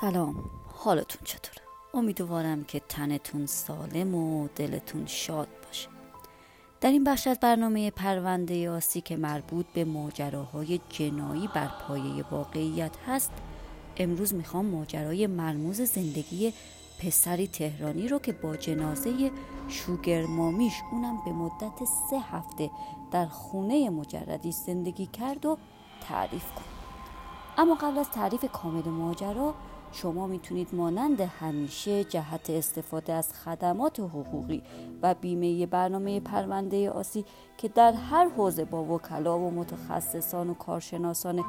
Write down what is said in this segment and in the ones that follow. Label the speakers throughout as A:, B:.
A: سلام. حالتون چطوره؟ امیدوارم که تنتون سالم و دلتون شاد باشه. در این بخش از برنامه پرونده آسی که مربوط به ماجراهای جنایی بر پایه واقعیت هست امروز می‌خوام ماجرای مرموز زندگی پسری تهرانی رو که با جنازه شوگر مامیش اونم به مدت سه هفته در خونه مجردی زندگی کرد و تعریف کنم اما قبل از تعریف کامل ماجرا شما می‌تونید مانند همیشه جهت استفاده از خدمات حقوقی و بیمه برنامه پرونده آسی که در هر حوزه با وکلا و متخصصان و کارشناسان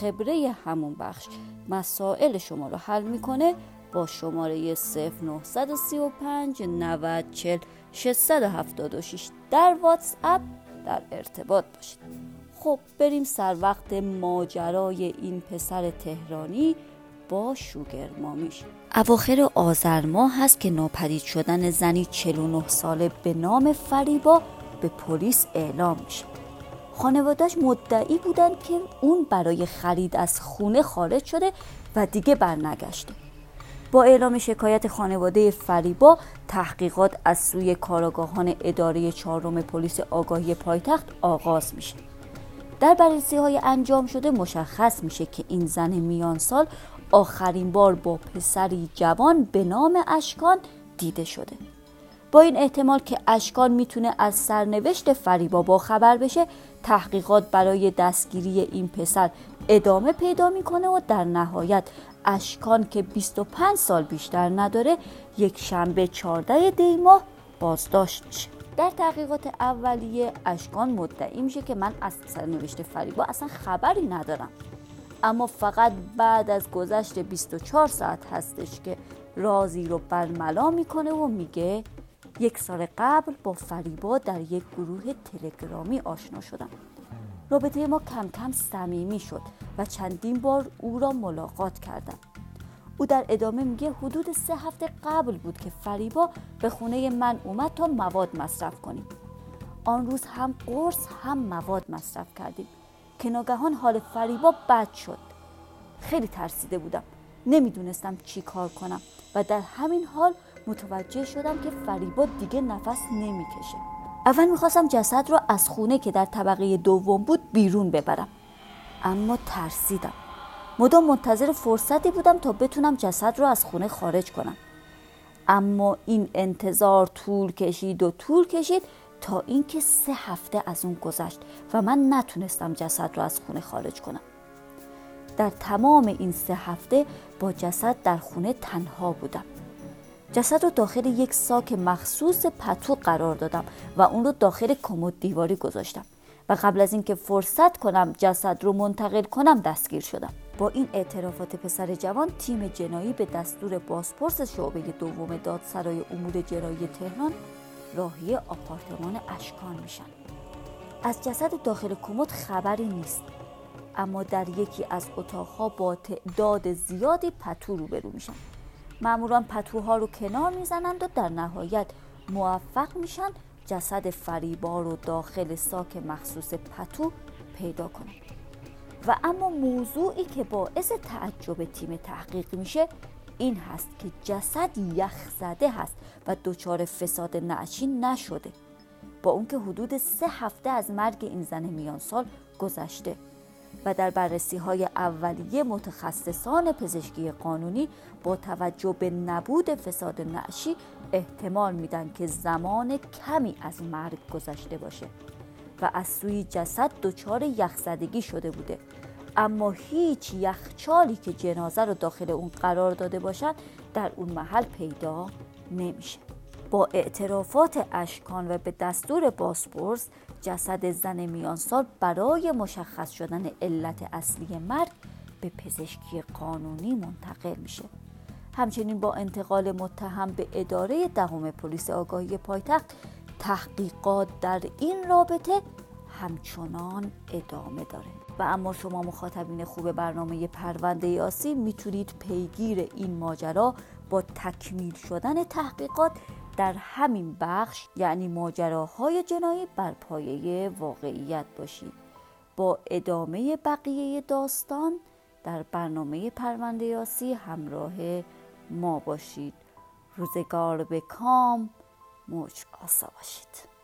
A: خبره همون بخش مسائل شما رو حل می‌کنه با شماره 0935 90 676 در واتس اپ در ارتباط باشید. خب بریم سر وقت ماجرای این پسر تهرانی. با شوگر مامیش. اواخر آذر ماه هست که ناپدید شدن زنی 49 ساله به نام فریبا به پلیس اعلام میشه. خانوادش مدعی بودن که اون برای خرید از خونه خارج شده و دیگه برنگشته. با اعلام شکایت خانواده فریبا تحقیقات از سوی کاراگاهان اداره چهارم پلیس آگاهی پایتخت آغاز میشه. در بررسی های انجام شده مشخص میشه که این زن میان سال آخرین بار با پسری جوان به نام اشکان دیده شده. با این احتمال که اشکان می‌تونه از سرنوشت فریبا با خبر بشه تحقیقات برای دستگیری این پسر ادامه پیدا می‌کنه و در نهایت اشکان که 25 سال بیشتر نداره یک شنبه 14 دی ماه بازداشت میشه. در تحقیقات اولیه اشکان مدعی میشه که من از سرنوشت فریبا اصلا خبری ندارم. اما فقط بعد از گذشت 24 ساعت هستش که رازی رو برملا می‌کنه و میگه یک سال قبل با فریبا در یک گروه تلگرامی آشنا شدم. رابطه ما کم کم صمیمی شد و چندین بار او را ملاقات کردم. او در ادامه میگه حدود سه هفته قبل بود که فریبا به خونه من اومد تا مواد مصرف کنیم. آن روز هم قرص هم مواد مصرف کردیم. که ناگهان حال فریبا بد شد. خیلی ترسیده بودم. نمی‌دونستم چی کار کنم و در همین حال متوجه شدم که فریبا دیگه نفس نمی‌کشه. اول می‌خواستم جسد را از خونه که در طبقه دوم بود بیرون ببرم. اما ترسیدم. مدام منتظر فرصتی بودم تا بتونم جسد را از خونه خارج کنم. اما این انتظار طول کشید و طول کشید تا اینکه سه هفته از اون گذشت و من نتونستم جسد را از خونه خارج کنم. در تمام این سه هفته با جسد در خونه تنها بودم. جسد رو داخل یک ساک مخصوص پتو قرار دادم و اون رو داخل کمد دیواری گذاشتم و قبل از اینکه فرصت کنم جسد رو منتقل کنم دستگیر شدم. با این اعترافات پسر جوان تیم جنایی به دستور بازپرس شعبه دوم دادسرای امور جنایی تهران راهی آپارتمان اشکان میشن. از جسد داخل کمد خبری نیست. اما در یکی از اتاقها با تعداد زیادی پتو روبرو میشن. معموران پتوها رو کنار می‌زنند و در نهایت موفق میشن جسد فریبا رو داخل ساک مخصوص پتو پیدا کنند و اما موضوعی که باعث تعجب تیم تحقیق میشه این هست که جسد یخ زده هست و دچار فساد نعشی نشده. با اون که حدود سه هفته از مرگ این زن میان سال گذشته و در بررسی های اولیه متخصصان پزشکی قانونی با توجه به نبود فساد نعشی احتمال میدن که زمان کمی از مرگ گذشته باشه و از سوی جسد دچار یخزدگی شده بوده. اما هیچ یخچالی که جنازه رو داخل اون قرار داده باشد در اون محل پیدا نمیشه. با اعترافات اشکان و به دستور باسپورس جسد زن میانسال برای مشخص شدن علت اصلی مرگ به پزشکی قانونی منتقل میشه. همچنین با انتقال متهم به اداره دهم پلیس آگاهی پایتخت تحقیقات در این رابطه همچنان ادامه داره. و اما شما مخاطبین خوب برنامه پرونده یاسی می‌تونید پیگیر این ماجرا با تکمیل شدن تحقیقات در همین بخش یعنی ماجراهای جنایی بر پایه واقعیت باشید. با ادامه بقیه داستان در برنامه پرونده یاسی همراه ما باشید. روزگار به کام موج آسا باشید.